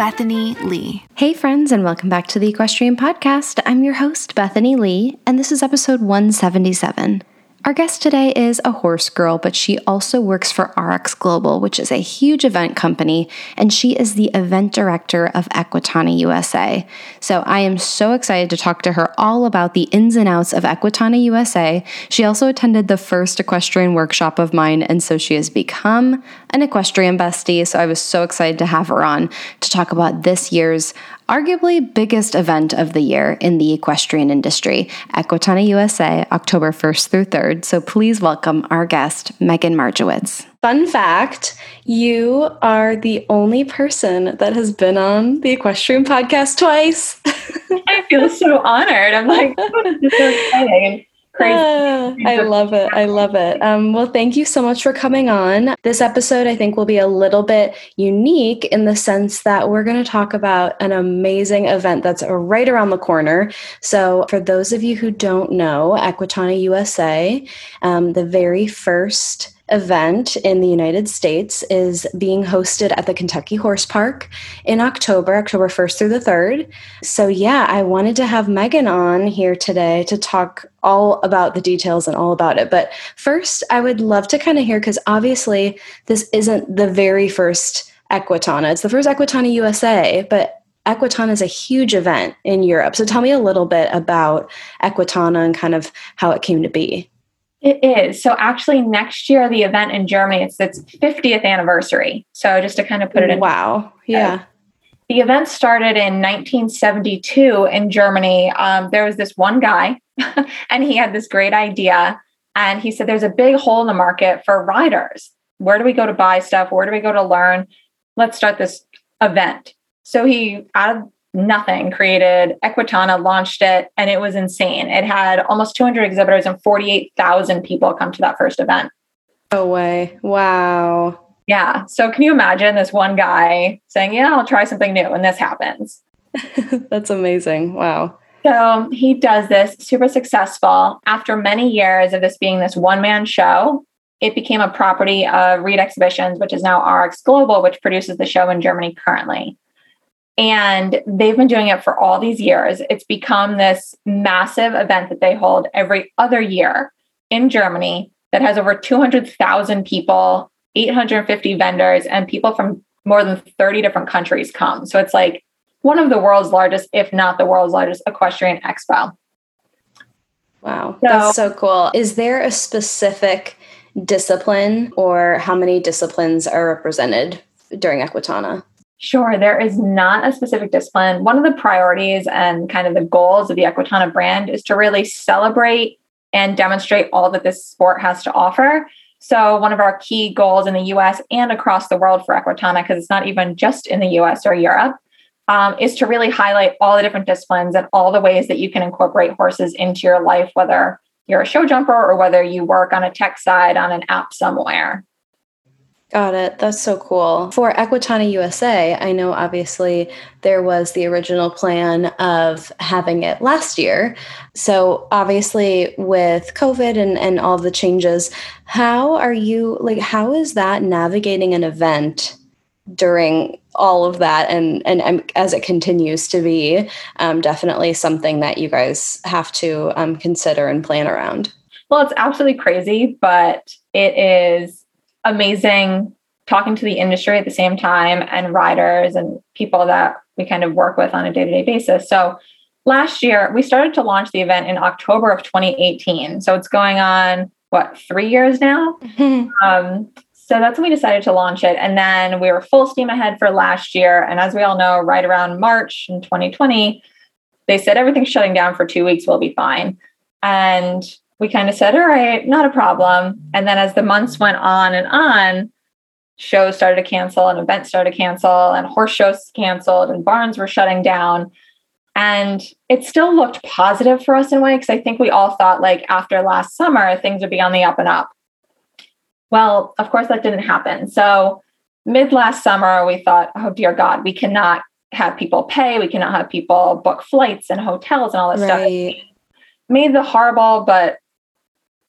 Bethany Lee. Hey, friends, and welcome back to the Equestrian Podcast. I'm your host, Bethany Lee, and this is episode 177. Our guest today is a horse girl, but she also works for RX Global, which is a huge event company, and she is the event director of Equitana USA. So I am so excited to talk to her all about the ins and outs of Equitana USA. She also attended the first equestrian workshop of mine, and so she has become an equestrian bestie. So I was so excited to have her on to talk about this year's arguably biggest event of the year in the equestrian industry, Equitana USA, October 1st through 3rd. So please welcome our guest, Meghan Margewicz. Fun fact you are the only person that has been on the Equestrian podcast twice. I feel so honored. I'm like, oh, this is so exciting crazy. Uh, I love it. I love it. Um, well, thank you so much for coming on. This episode, I think, will be a little bit unique in the sense that we're going to talk about an amazing event that's right around the corner. So, for those of you who don't know, Equitana USA, um, the very first event in the United States is being hosted at the Kentucky Horse Park in October, October 1st through the 3rd. So, yeah, I wanted to have Meghan on here today to talk all about the details and all about it. But first, I would love to kind of hear because obviously this isn't the very first Equitana, it's the first Equitana USA, but Equitana is a huge event in Europe. So, tell me a little bit about Equitana and kind of how it came to be. It is. So actually next year the event in Germany it's its 50th anniversary. So just to kind of put it in Wow. Yeah. the event started in 1972 in Germany. Um, there was this one guy and he had this great idea and he said there's a big hole in the market for riders. Where do we go to buy stuff? Where do we go to learn? Let's start this event. So he out of nothing, created Equitana, launched it, and it was insane. It had almost 200 exhibitors and 48,000 people come to that first event. No way. Wow. Yeah. So can you imagine this one guy saying, Yeah, I'll try something new, and this happens? That's amazing. Wow. So he does this super successful. After many years of this being this one man show, it became a property of Reed Exhibitions, which is now RX Global, which produces the show in Germany currently. And they've been doing it for all these years. It's become this massive event that they hold every other year in Germany that has over 200,000 people, 850 vendors, and people from more than 30 different countries come. So it's like one of the world's largest, if not the world's largest, equestrian expo. Wow, so, that's so cool. Is there a specific discipline or how many disciplines are represented during Equitana? Sure, there is not a specific discipline. One of the priorities and kind of the goals of the Equitana brand is to really celebrate and demonstrate all that this sport has to offer. So, one of our key goals in the US and across the world for Equitana, because it's not even just in the US or Europe, um, is to really highlight all the different disciplines and all the ways that you can incorporate horses into your life, whether you're a show jumper or whether you work on a tech side on an app somewhere. Got it. That's so cool. For Equitana USA, I know obviously there was the original plan of having it last year. So, obviously, with COVID and, and all the changes, how are you like, how is that navigating an event during all of that? And, and, and as it continues to be, um, definitely something that you guys have to um, consider and plan around. Well, it's absolutely crazy, but it is amazing talking to the industry at the same time and riders and people that we kind of work with on a day-to-day basis. So last year we started to launch the event in October of 2018. So it's going on what three years now. Mm-hmm. Um, so that's when we decided to launch it. And then we were full steam ahead for last year. And as we all know, right around March in 2020, they said everything's shutting down for two weeks, we'll be fine. And we kind of said, all right, not a problem. And then as the months went on and on, shows started to cancel and events started to cancel and horse shows canceled and barns were shutting down. And it still looked positive for us in a way because I think we all thought like after last summer, things would be on the up and up. Well, of course, that didn't happen. So, mid last summer, we thought, oh, dear God, we cannot have people pay. We cannot have people book flights and hotels and all this right. stuff. Made the horrible but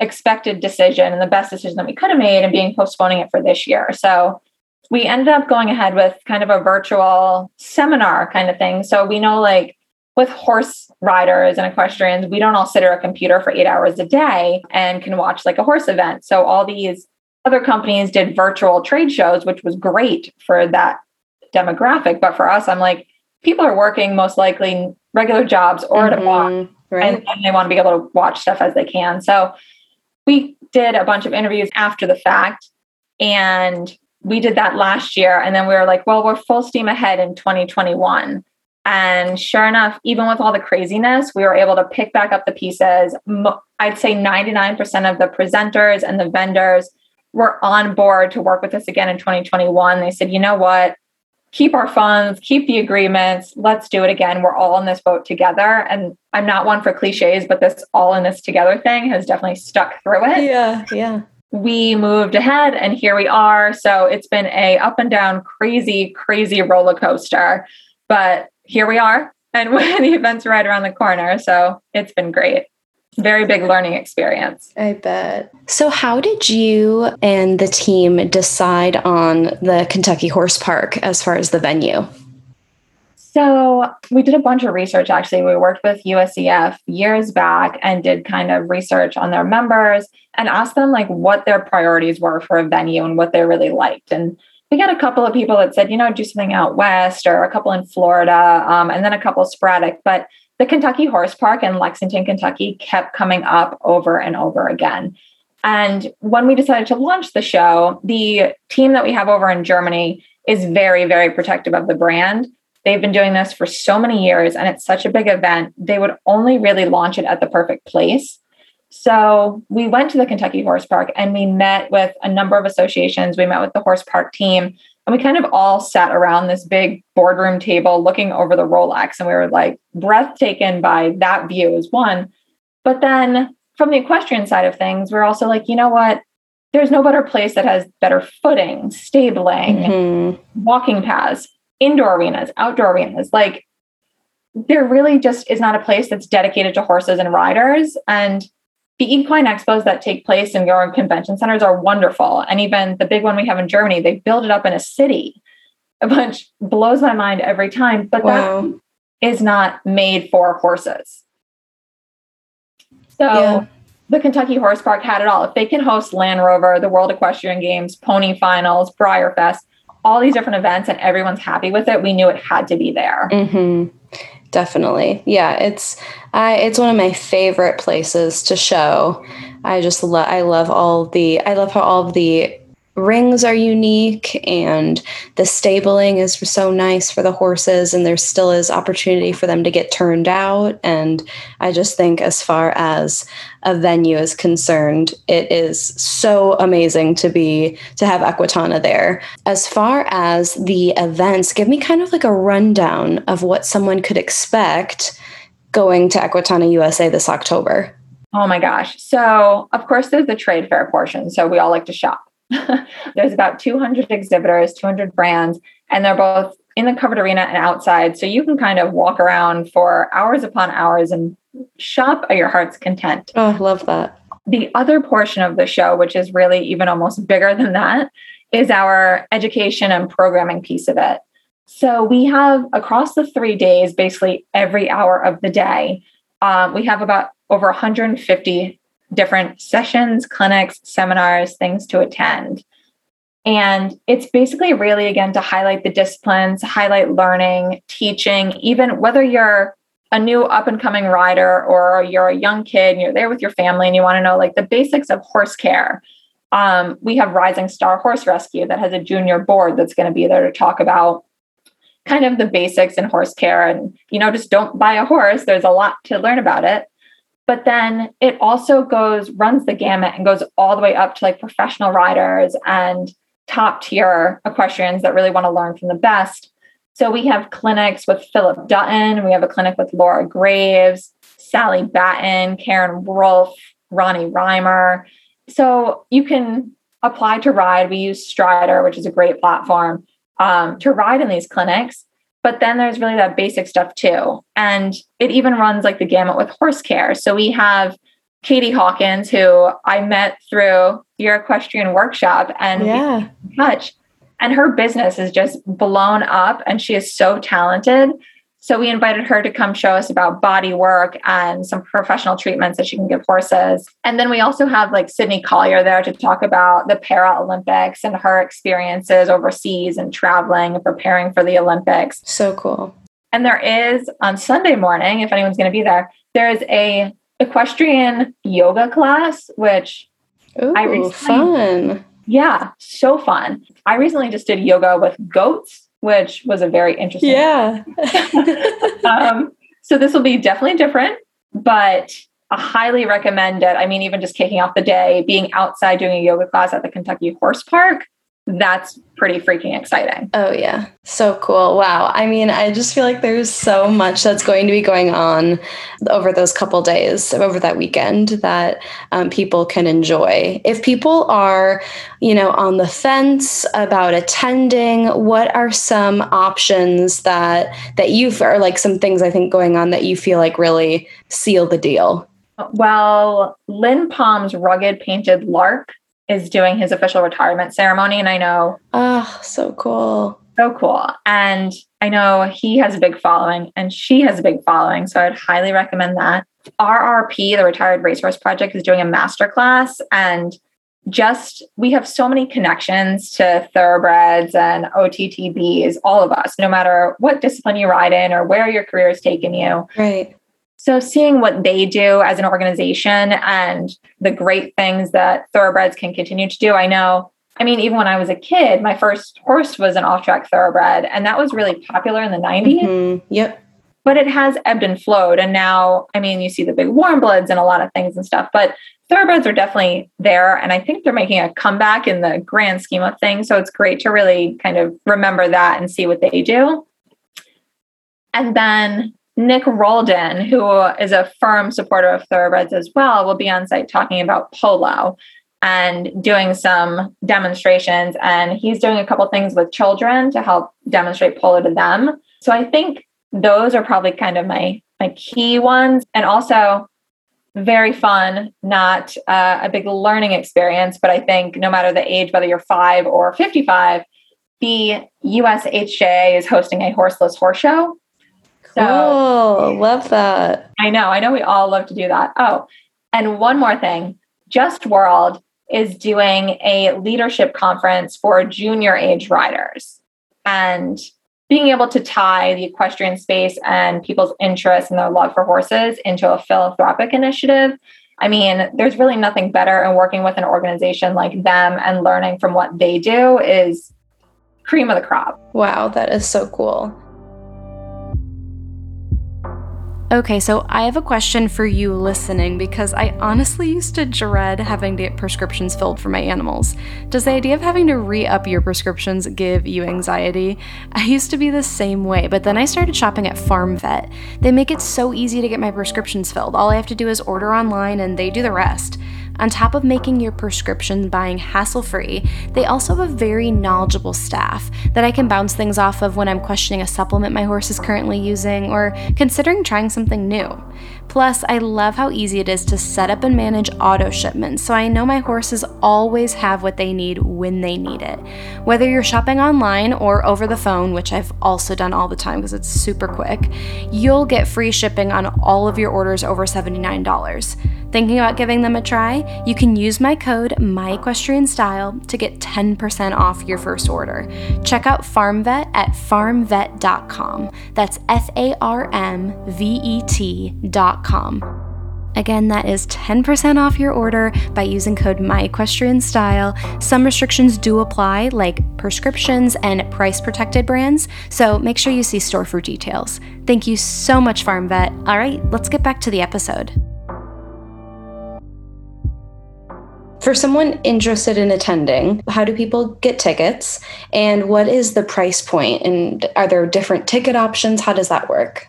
expected decision and the best decision that we could have made and being postponing it for this year. So we ended up going ahead with kind of a virtual seminar kind of thing. So we know like with horse riders and equestrians, we don't all sit at a computer for eight hours a day and can watch like a horse event. So all these other companies did virtual trade shows, which was great for that demographic. But for us, I'm like, people are working most likely regular jobs or mm-hmm, at a bar, mm-hmm. right. and, and they want to be able to watch stuff as they can. So we did a bunch of interviews after the fact and we did that last year. And then we were like, well, we're full steam ahead in 2021. And sure enough, even with all the craziness, we were able to pick back up the pieces. I'd say 99% of the presenters and the vendors were on board to work with us again in 2021. They said, you know what? Keep our funds, keep the agreements, let's do it again. We're all in this boat together. And I'm not one for cliches, but this all in this together thing has definitely stuck through it. Yeah, yeah. We moved ahead and here we are. So it's been a up and down crazy, crazy roller coaster. But here we are. And the event's right around the corner. So it's been great very big learning experience. I bet. So, how did you and the team decide on the Kentucky Horse Park as far as the venue? So we did a bunch of research actually. We worked with USEF years back and did kind of research on their members and asked them like what their priorities were for a venue and what they really liked. And we got a couple of people that said, you know, do something out west or a couple in Florida, um, and then a couple sporadic. But the Kentucky Horse Park in Lexington, Kentucky kept coming up over and over again. And when we decided to launch the show, the team that we have over in Germany is very, very protective of the brand. They've been doing this for so many years and it's such a big event. They would only really launch it at the perfect place. So we went to the Kentucky Horse Park and we met with a number of associations. We met with the Horse Park team and we kind of all sat around this big boardroom table looking over the Rolex. And we were like breathtaking by that view as one. But then from the equestrian side of things, we're also like, you know what? There's no better place that has better footing, stabling, mm-hmm. walking paths indoor arenas, outdoor arenas. Like there really just is not a place that's dedicated to horses and riders. And the equine expos that take place in your convention centers are wonderful. And even the big one we have in Germany, they build it up in a city, which blows my mind every time. But wow. that is not made for horses. So yeah. the Kentucky Horse Park had it all. If they can host Land Rover, the World Equestrian Games, Pony Finals, Breyer Fest, all these different events and everyone's happy with it, we knew it had to be there. Mm-hmm. Definitely. Yeah, it's I it's one of my favorite places to show. I just love I love all the I love how all the rings are unique and the stabling is so nice for the horses and there still is opportunity for them to get turned out. And i just think as far as a venue is concerned it is so amazing to be to have equitana there. As far as the events give me kind of like a rundown of what someone could expect going to equitana usa this october. Oh my gosh. So of course there's the trade fair portion. So we all like to shop There's about 200 exhibitors, 200 brands, and they're both in the covered arena and outside. So you can kind of walk around for hours upon hours and shop at your heart's content. Oh, I love that. The other portion of the show, which is really even almost bigger than that, is our education and programming piece of it. So we have across the three days, basically every hour of the day, um, we have about over 150 different sessions, clinics, seminars, things to attend. And it's basically really, again, to highlight the disciplines, highlight learning, teaching, even whether you're a new up and coming rider or you're a young kid and you're there with your family and you want to know like the basics of horse care. Um, we have Rising Star Horse Rescue that has a junior board that's going to be there to talk about kind of the basics in horse care and you know just don't buy a horse there's a lot to learn about it but then it also goes runs the gamut and goes all the way up to like professional riders and top tier equestrians that really want to learn from the best So we have clinics with Phillip Dutton, we have a clinic with Laura Graves, Sally Batton, Karen Wolf, Ronnie Reimer. So you can apply to ride. We use Strider, which is a great platform um, to ride in these clinics. But then there's really that basic stuff too. And it even runs like the gamut with horse care. So we have Katie Hawkins, who I met through your equestrian workshop and yeah. touch. And her business is just blown up and she is so talented. So we invited her to come show us about body work and some professional treatments that she can give horses. And then we also have like Sydney Collier there to talk about the Paralympics and her experiences overseas and traveling and preparing for the Olympics. So cool. And there is on Sunday morning, if anyone's going to be there, there is a equestrian yoga class, which Ooh, I recently, fun. Yeah, so fun. I recently just did yoga with goats, which was a very interesting. Yeah. um, so this will be definitely different, but I highly recommend it. I mean, even just kicking off the day, being outside doing a yoga class at the Kentucky Horse Park that's pretty freaking exciting. Oh, yeah. So cool. Wow. I mean, I just feel like there's so much that's going to be going on over those couple days, over that weekend that um, people can enjoy. If people are, you know, on the fence about attending, what are some options that that you are like some things I think going on that you feel like really seal the deal? Well, Lynn Palm's rugged painted lark is doing his official retirement ceremony. And I know. Oh, so cool. So cool. And I know he has a big following and she has a big following. So I'd highly recommend that. RRP, the Retired Racehorse Project, is doing a masterclass. And just we have so many connections to thoroughbreds and OTTBs, all of us, no matter what discipline you ride in or where your career has taken you. Right. So seeing what they do as an organization and the great things that thoroughbreds can continue to do, I know. I mean, even when I was a kid, my first horse was an off-track thoroughbred, and that was really popular in the 90s. Mm-hmm. Yep. But it has ebbed and flowed. And now, I mean, you see the big warm bloods and a lot of things and stuff. But thoroughbreds are definitely there. And I think they're making a comeback in the grand scheme of things. So it's great to really kind of remember that and see what they do. And then Nick Roldan, who is a firm supporter of thoroughbreds as well, will be on site talking about polo and doing some demonstrations. And he's doing a couple things with children to help demonstrate polo to them. So I think those are probably kind of my my key ones, and also very fun. Not uh, a big learning experience, but I think no matter the age, whether you're five or fifty-five, the USHJ is hosting a horseless horse show so oh, love that. I know. I know we all love to do that. Oh, and one more thing Just World is doing a leadership conference for junior age riders. And being able to tie the equestrian space and people's interest and their love for horses into a philanthropic initiative. I mean, there's really nothing better in working with an organization like them and learning from what they do is cream of the crop. Wow, that is so cool. Okay, so I have a question for you listening because I honestly used to dread having to get prescriptions filled for my animals. Does the idea of having to re up your prescriptions give you anxiety? I used to be the same way, but then I started shopping at Farm Vet. They make it so easy to get my prescriptions filled. All I have to do is order online and they do the rest. On top of making your prescription buying hassle free, they also have a very knowledgeable staff that I can bounce things off of when I'm questioning a supplement my horse is currently using or considering trying something new. Plus, I love how easy it is to set up and manage auto shipments, so I know my horses always have what they need when they need it. Whether you're shopping online or over the phone, which I've also done all the time because it's super quick, you'll get free shipping on all of your orders over $79. Thinking about giving them a try? You can use my code MyEquestrianStyle to get 10% off your first order. Check out FarmVet at farmvet.com. That's F A R M V E T.com. Again, that is 10% off your order by using code MyEquestrianStyle. Some restrictions do apply, like prescriptions and price protected brands, so make sure you see store for details. Thank you so much, Farm Vet. All right, let's get back to the episode. For someone interested in attending, how do people get tickets? And what is the price point? And are there different ticket options? How does that work?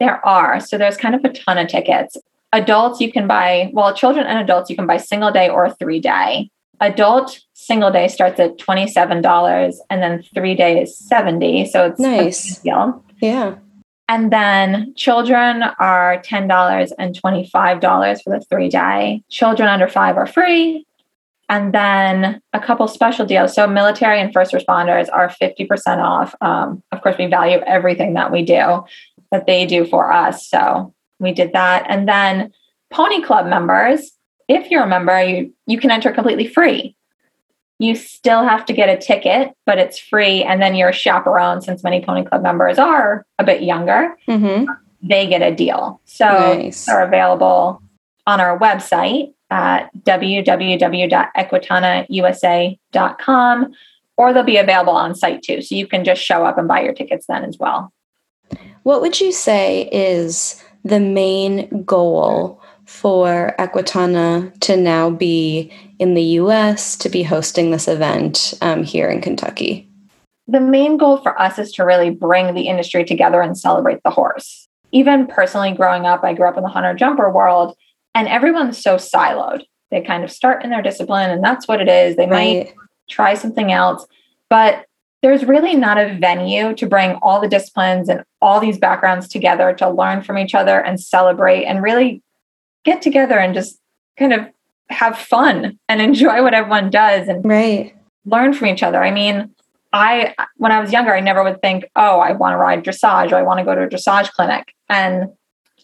There are. So there's kind of a ton of tickets. Adults, you can buy, well, children and adults, you can buy single day or three day. Adult single day starts at $27 and then three day is 70 So it's nice. deal. Yeah. And then children are $10 and $25 for the three day. Children under five are free. And then a couple special deals. So, military and first responders are 50% off. Um, of course, we value everything that we do, that they do for us. So, we did that. And then Pony Club members, if you're a member, you, you can enter completely free. You still have to get a ticket, but it's free. And then your chaperone, since many Pony Club members are a bit younger, mm-hmm. they get a deal. So, nice. they're available on our website at www.equitanausa.com, or they'll be available on site too. So you can just show up and buy your tickets then as well. What would you say is the main goal for Equitana to now be in the US to be hosting this event um, here in Kentucky? The main goal for us is to really bring the industry together and celebrate the horse. Even personally, growing up, I grew up in the hunter jumper world, and everyone's so siloed. They kind of start in their discipline and that's what it is. They right. might try something else, but there's really not a venue to bring all the disciplines and all these backgrounds together to learn from each other and celebrate and really get together and just kind of have fun and enjoy what everyone does and right. learn from each other. I mean, I when I was younger, I never would think, oh, I want to ride dressage or I want to go to a dressage clinic. And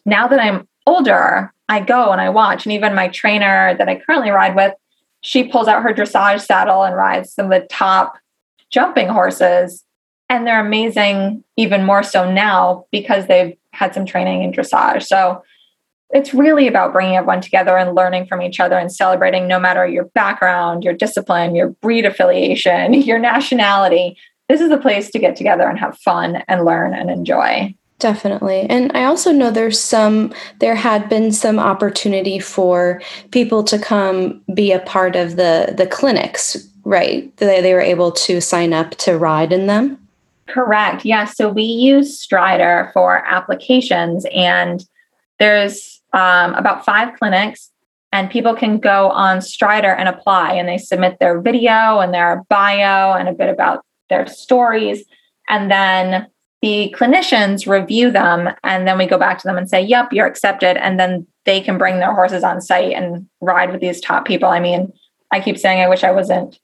now that I'm older, I go and I watch. And even my trainer that I currently ride with, she pulls out her dressage saddle and rides some of the top jumping horses. And they're amazing, even more so now because they've had some training in dressage. So it's really about bringing everyone together and learning from each other and celebrating no matter your background, your discipline, your breed affiliation, your nationality. This is a place to get together and have fun and learn and enjoy. Definitely. And I also know there's some, there had been some opportunity for people to come be a part of the, the clinics, right? They, they were able to sign up to ride in them. Correct. Yeah. So we use Strider for applications, and there's um, about five clinics, and people can go on Strider and apply, and they submit their video and their bio and a bit about their stories. And then the clinicians review them and then we go back to them and say, yep, you're accepted. And then they can bring their horses on site and ride with these top people. I mean, I keep saying I wish I wasn't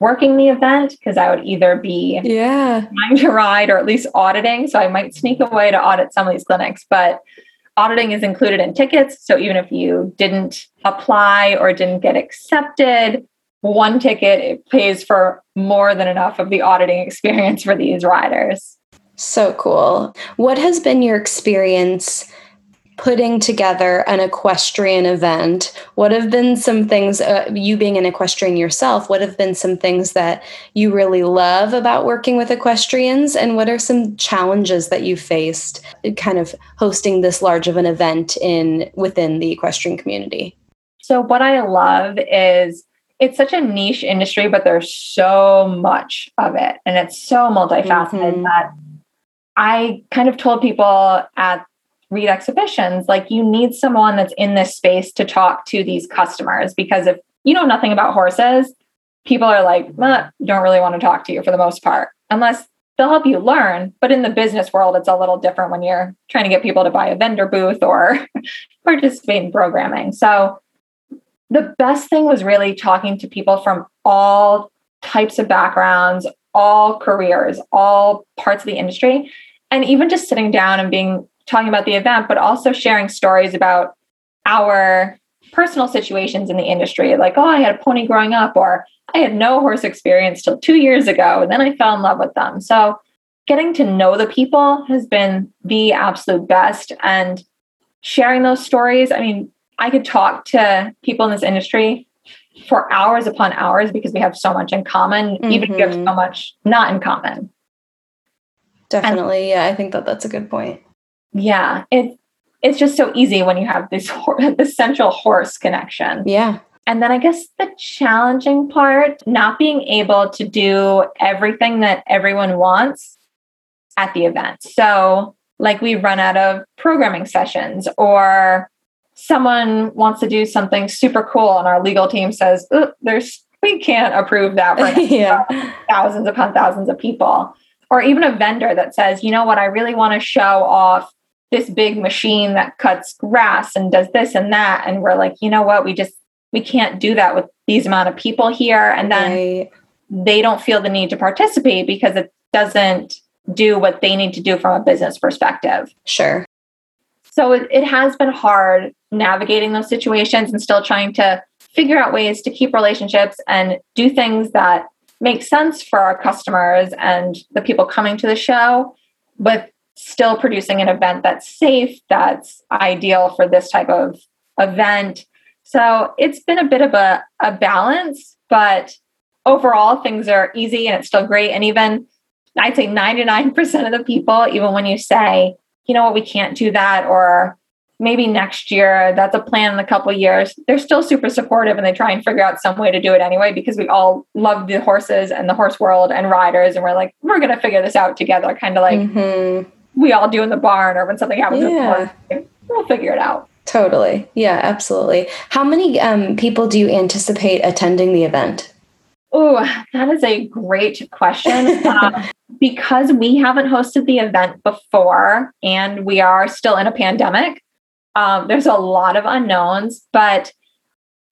working the event because I would either be yeah trying to ride or at least auditing. So I might sneak away to audit some of these clinics, but auditing is included in tickets. So even if you didn't apply or didn't get accepted, one ticket it pays for more than enough of the auditing experience for these riders. So cool. What has been your experience putting together an equestrian event? What have been some things, uh, you being an equestrian yourself, what have been some things that you really love about working with equestrians? And what are some challenges that you faced kind of hosting this large of an event in within the equestrian community? So, what I love is it's such a niche industry, but there's so much of it and it's so multifaceted mm-hmm. that I kind of told people at Reed Exhibitions like you need someone that's in this space to talk to these customers because if you know nothing about horses people are like don't really want to talk to you for the most part unless they'll help you learn. But in the business world it's a little different when you're trying to get people to buy a vendor booth or participate in programming. So the best thing was really talking to people from all types of backgrounds all careers all parts of the industry and even just sitting down and being talking about the event, but also sharing stories about our personal situations in the industry. Like, oh, I had a pony growing up, or I had no horse experience till two years ago, and then I fell in love with them. So, getting to know the people has been the absolute best. And sharing those stories, I mean, I could talk to people in this industry for hours upon hours because we have so much in common, mm-hmm. even if we have so much not in common. Definitely. And, yeah, I think that that's a good point. Yeah, it, it's just so easy when you have this, this central horse connection. Yeah. and then I guess the challenging part, not being able to do everything that everyone wants at the event. So, like we run out of programming sessions, or someone wants to do something super cool, and our legal team says, "There's we can't approve that for yeah. thousands upon thousands of people." Or even a vendor that says, "You know what? I really want to show off." This big machine that cuts grass and does this and that. And we're like you know what? We just we can't do that with these amount of people here. And then right. they don't feel the need to participate because it doesn't do what they need to do from a business perspective. Sure. So it, it has been hard navigating those situations and still trying to figure out ways to keep relationships and do things that make sense for our customers and the people coming to the show. But still producing an event that's safe that's ideal for this type of event so it's been a bit of a, a balance, but overall things are easy and it's still great. And even I'd say 99% of the people, even when you say, you know what, we can't do that, or maybe next year, that's a plan in a couple years, they're still super supportive and they try and figure out some way to do it anyway because we all love the horses and the horse world and riders. And we're like, we're going to figure this out together, kind of like mm-hmm. We all do in the barn or when something happens yeah. we'll figure it out. Totally. Yeah, absolutely. How many um, people do you anticipate attending the event? Oh, that is a great question. um, because we haven't hosted the event before and we are still in a pandemic, um, there's a lot of unknowns, but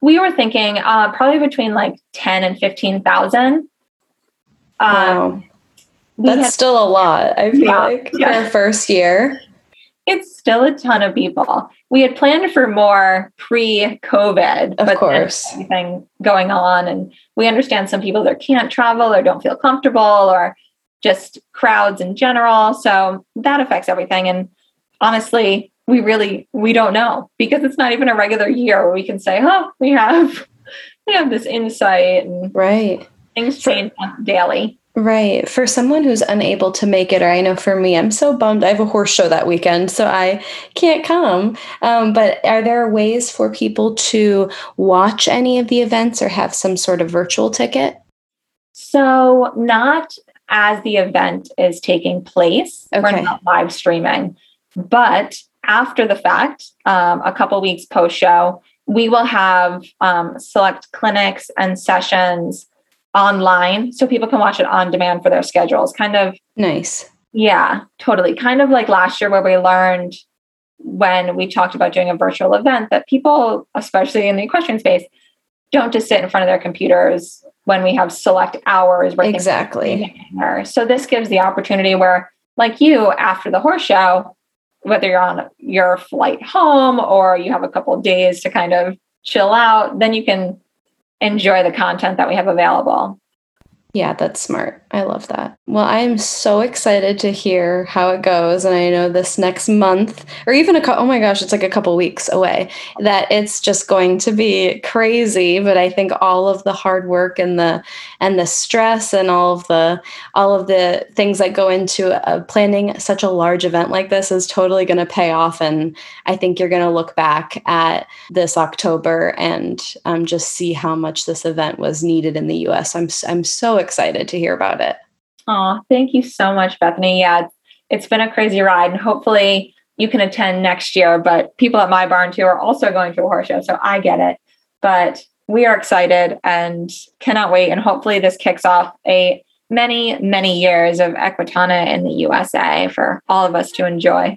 we were thinking uh, probably between like 10 and 15,000. Um, wow. That's had, still a lot, I feel yeah, like, yeah. for our first year it's still a ton of people. We had planned for more pre-COVID, of course, anything going on, and we understand some people that can't travel or don't feel comfortable or just crowds in general. So that affects everything. And honestly, we really we don't know because it's not even a regular year where we can say, "Oh, we have we have this insight," and right things change daily. Right. For someone who's unable to make it, or I know for me, I'm so bummed. I have a horse show that weekend, so I can't come. Um, but are there ways for people to watch any of the events or have some sort of virtual ticket? So, not as the event is taking place. Okay. We're not live streaming. But after the fact, um, a couple weeks post show, we will have um, select clinics and sessions online so people can watch it on demand for their schedules. Kind of nice. Yeah, totally. Kind of like last year where we learned when we talked about doing a virtual event that people, especially in the equestrian space, don't just sit in front of their computers when we have select hours where exactly. So this gives the opportunity where, like you, after the horse show, whether you're on your flight home or you have a couple days to kind of chill out, then you can enjoy the content that we have available. Yeah, that's smart. I love that. Well, I am so excited to hear how it goes. And I know this next month, or even a co- oh my gosh, it's like a couple weeks away, that it's just going to be crazy. But I think all of the hard work and the and the stress and all of the all of the things that go into uh, planning such a large event like this is totally going to pay off. And I think you're going to look back at this October and um, just see how much this event was needed in the U.S. I'm I'm so excited to hear about it. Oh, thank you so much, Bethany. Yeah, it's been a crazy ride, and hopefully you can attend next year. But people at my barn too are also going to a horse show, so I get it. But we are excited and cannot wait. And hopefully, this kicks off a many, many years of Equitana in the USA for all of us to enjoy.